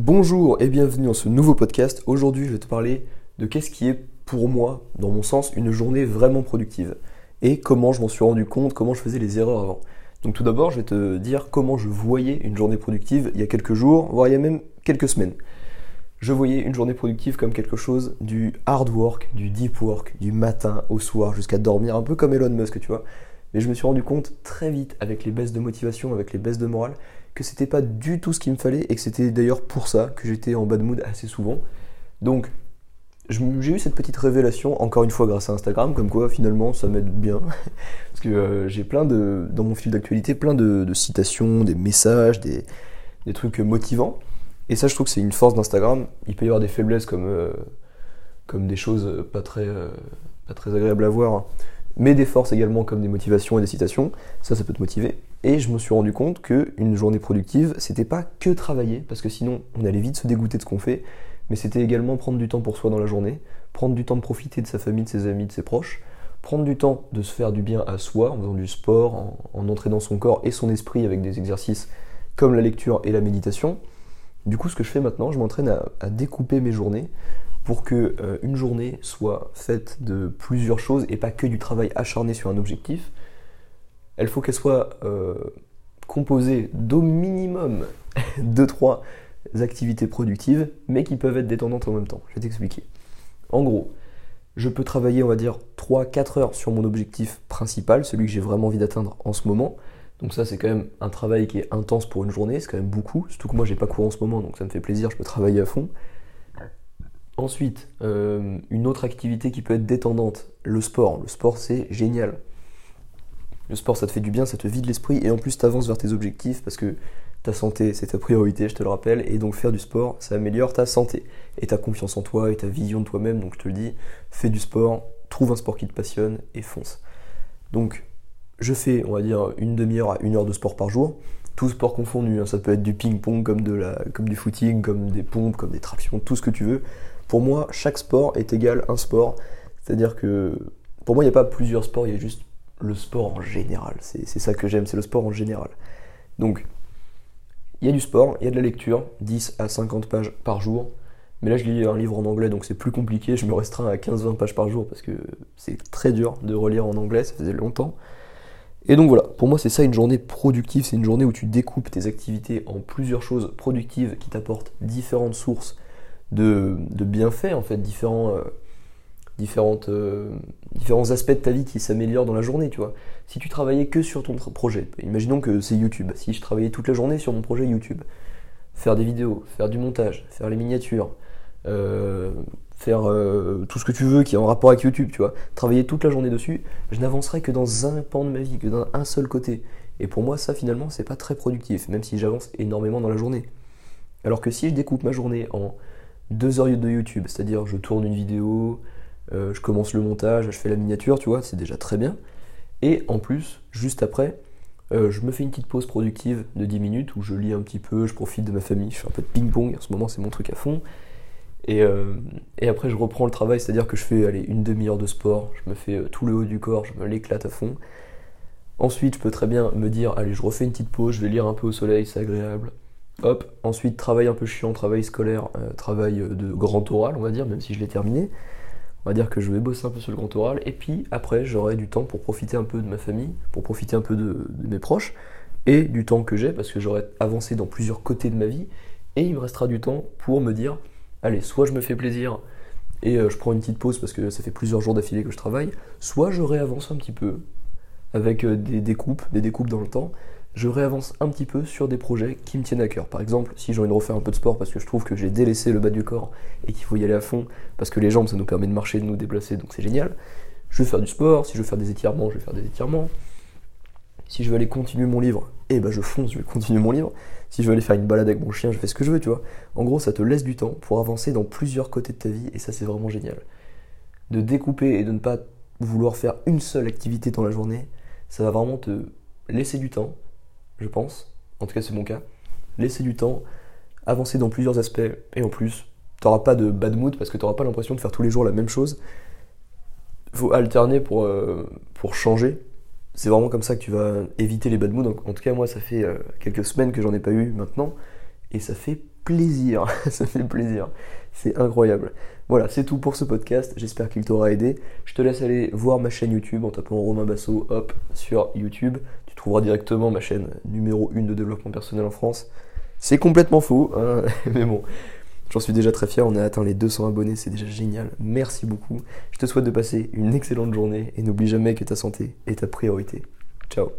Bonjour et bienvenue dans ce nouveau podcast. Aujourd'hui, je vais te parler de qu'est-ce qui est pour moi, dans mon sens, une journée vraiment productive et comment je m'en suis rendu compte, comment je faisais les erreurs avant. Donc tout d'abord, je vais te dire comment je voyais une journée productive il y a quelques jours, voire il y a même quelques semaines. Je voyais une journée productive comme quelque chose du hard work, du deep work, du matin au soir jusqu'à dormir, un peu comme Elon Musk, tu vois. Mais je me suis rendu compte très vite avec les baisses de motivation, avec les baisses de morale, que c'était pas du tout ce qu'il me fallait et que c'était d'ailleurs pour ça que j'étais en bad mood assez souvent. Donc j'ai eu cette petite révélation, encore une fois grâce à Instagram, comme quoi finalement ça m'aide bien. Parce que euh, j'ai plein de, dans mon fil d'actualité, plein de, citations, des messages, des, trucs motivants. Et ça, je trouve que c'est une force d'Instagram. Il peut y avoir des faiblesses comme, euh, comme des choses pas très, euh, pas très agréables à voir, hein. Mais des forces également comme des motivations et des citations. Ça, ça peut te motiver. Et je me suis rendu compte qu'une journée productive, c'était pas que travailler, parce que sinon on allait vite se dégoûter de ce qu'on fait, mais c'était également prendre du temps pour soi dans la journée, prendre du temps de profiter de sa famille, de ses amis, de ses proches, prendre du temps de se faire du bien à soi en faisant du sport, en, entraînant son corps et son esprit avec des exercices comme la lecture et la méditation. Du coup, ce que je fais maintenant, je m'entraîne à, découper mes journées pour que euh, une journée soit faite de plusieurs choses et pas que du travail acharné sur un objectif. Elle faut qu'elle soit euh, composée d'au minimum de trois activités productives, mais qui peuvent être détendantes en même temps. Je vais t'expliquer. En gros, je peux travailler, on va dire, 3-4 heures sur mon objectif principal, celui que j'ai vraiment envie d'atteindre en ce moment. Donc ça, c'est quand même un travail qui est intense pour une journée, c'est quand même beaucoup, surtout que moi, j'ai pas cours en ce moment, donc ça me fait plaisir, je peux travailler à fond. Ensuite, euh, une autre activité qui peut être détendante, le sport. Le sport, c'est génial. Le sport, ça te fait du bien, ça te vide l'esprit, et en plus, tu avances vers tes objectifs, parce que ta santé, c'est ta priorité, je te le rappelle, et donc faire du sport, ça améliore ta santé et ta confiance en toi et ta vision de toi-même. Donc je te le dis, fais du sport, trouve un sport qui te passionne et fonce. Donc je fais, on va dire, une demi-heure à une heure de sport par jour, tout sport confondu. Hein. ça peut être du ping-pong comme, comme du footing, comme des pompes, comme des tractions, tout ce que tu veux. Pour moi, chaque sport est égal un sport. C'est-à-dire que pour moi, il n'y a pas plusieurs sports, il y a juste le sport en général. C'est ça que j'aime, c'est le sport en général. Donc, il y a du sport, il y a de la lecture, 10 à 50 pages par jour. Mais là, je lis un livre en anglais, donc c'est plus compliqué. Je me restreins à 15-20 pages par jour parce que c'est très dur de relire en anglais, ça faisait longtemps. Et donc voilà, pour moi, c'est ça une journée productive. C'est une journée où tu découpes tes activités en plusieurs choses productives qui t'apportent différentes sources de, bienfaits, en fait, différents. Euh, différentes, euh, différents aspects de ta vie qui s'améliorent dans la journée, tu vois. Si tu travaillais que sur ton projet, imaginons que c'est YouTube, si je travaillais toute la journée sur mon projet YouTube, faire des vidéos, faire du montage, faire les miniatures, euh, faire tout ce que tu veux qui est en rapport avec YouTube, tu vois, travailler toute la journée dessus, je n'avancerai que dans un pan de ma vie, que dans un seul côté. Et pour moi, ça finalement, c'est pas très productif, même si j'avance énormément dans la journée. Alors que si je découpe ma journée en deux heures de YouTube, c'est-à-dire je tourne une vidéo, euh, je commence le montage, je fais la miniature, tu vois, c'est déjà très bien. Et en plus, juste après, euh, je me fais une petite pause productive de 10 minutes où je lis un petit peu, je profite de ma famille, je fais un peu de ping-pong, en ce moment c'est mon truc à fond. Et, euh, après je reprends le travail, c'est-à-dire que je fais une demi-heure de sport, je me fais tout le haut du corps, je me l'éclate à fond. Ensuite, je peux très bien me dire, allez, je refais une petite pause, je vais lire un peu au soleil, c'est agréable. Hop, ensuite, travail un peu chiant, travail scolaire, travail de grand oral, on va dire, même si je l'ai terminé. On va dire que je vais bosser un peu sur le grand oral, et puis après j'aurai du temps pour profiter un peu de ma famille, pour profiter un peu de, mes proches, et du temps que j'ai, parce que j'aurai avancé dans plusieurs côtés de ma vie, et il me restera du temps pour me dire, allez, soit je me fais plaisir, et euh, je prends une petite pause parce que ça fait plusieurs jours d'affilée que je travaille, soit je réavance un petit peu, avec euh, des découpes, des découpes dans le temps, je réavance un petit peu sur des projets qui me tiennent à cœur. Par exemple, si j'ai envie de refaire un peu de sport parce que je trouve que j'ai délaissé le bas du corps et qu'il faut y aller à fond, parce que les jambes ça nous permet de marcher, de nous déplacer, donc c'est génial. Je vais faire du sport, si je veux faire des étirements, je vais faire des étirements. Si je veux aller continuer mon livre, eh ben je fonce, je vais continuer mon livre. Si je veux aller faire une balade avec mon chien, je fais ce que je veux, tu vois. En gros, ça te laisse du temps pour avancer dans plusieurs côtés de ta vie et ça c'est vraiment génial. De découper et de ne pas vouloir faire une seule activité dans la journée, ça va vraiment te laisser du temps je pense. En tout cas, c'est mon cas. Laisser du temps, avancer dans plusieurs aspects, et en plus, t'auras pas de bad mood parce que t'auras pas l'impression de faire tous les jours la même chose. Faut alterner pour, euh, changer. C'est vraiment comme ça que tu vas éviter les bad moods. En tout cas, moi, ça fait euh, quelques semaines que j'en ai pas eu maintenant, et ça fait plaisir, ça fait plaisir. C'est incroyable. Voilà, c'est tout pour ce podcast. J'espère qu'il t'aura aidé. Je te laisse aller voir ma chaîne YouTube en tapant Romain Basso, hop, sur YouTube. Directement ma chaîne numéro 1 de développement personnel en France. C'est complètement faux, hein, mais bon, j'en suis déjà très fier. On a atteint les 200 abonnés, c'est déjà génial. Merci beaucoup. Je te souhaite de passer une excellente journée et n'oublie jamais que ta santé est ta priorité. Ciao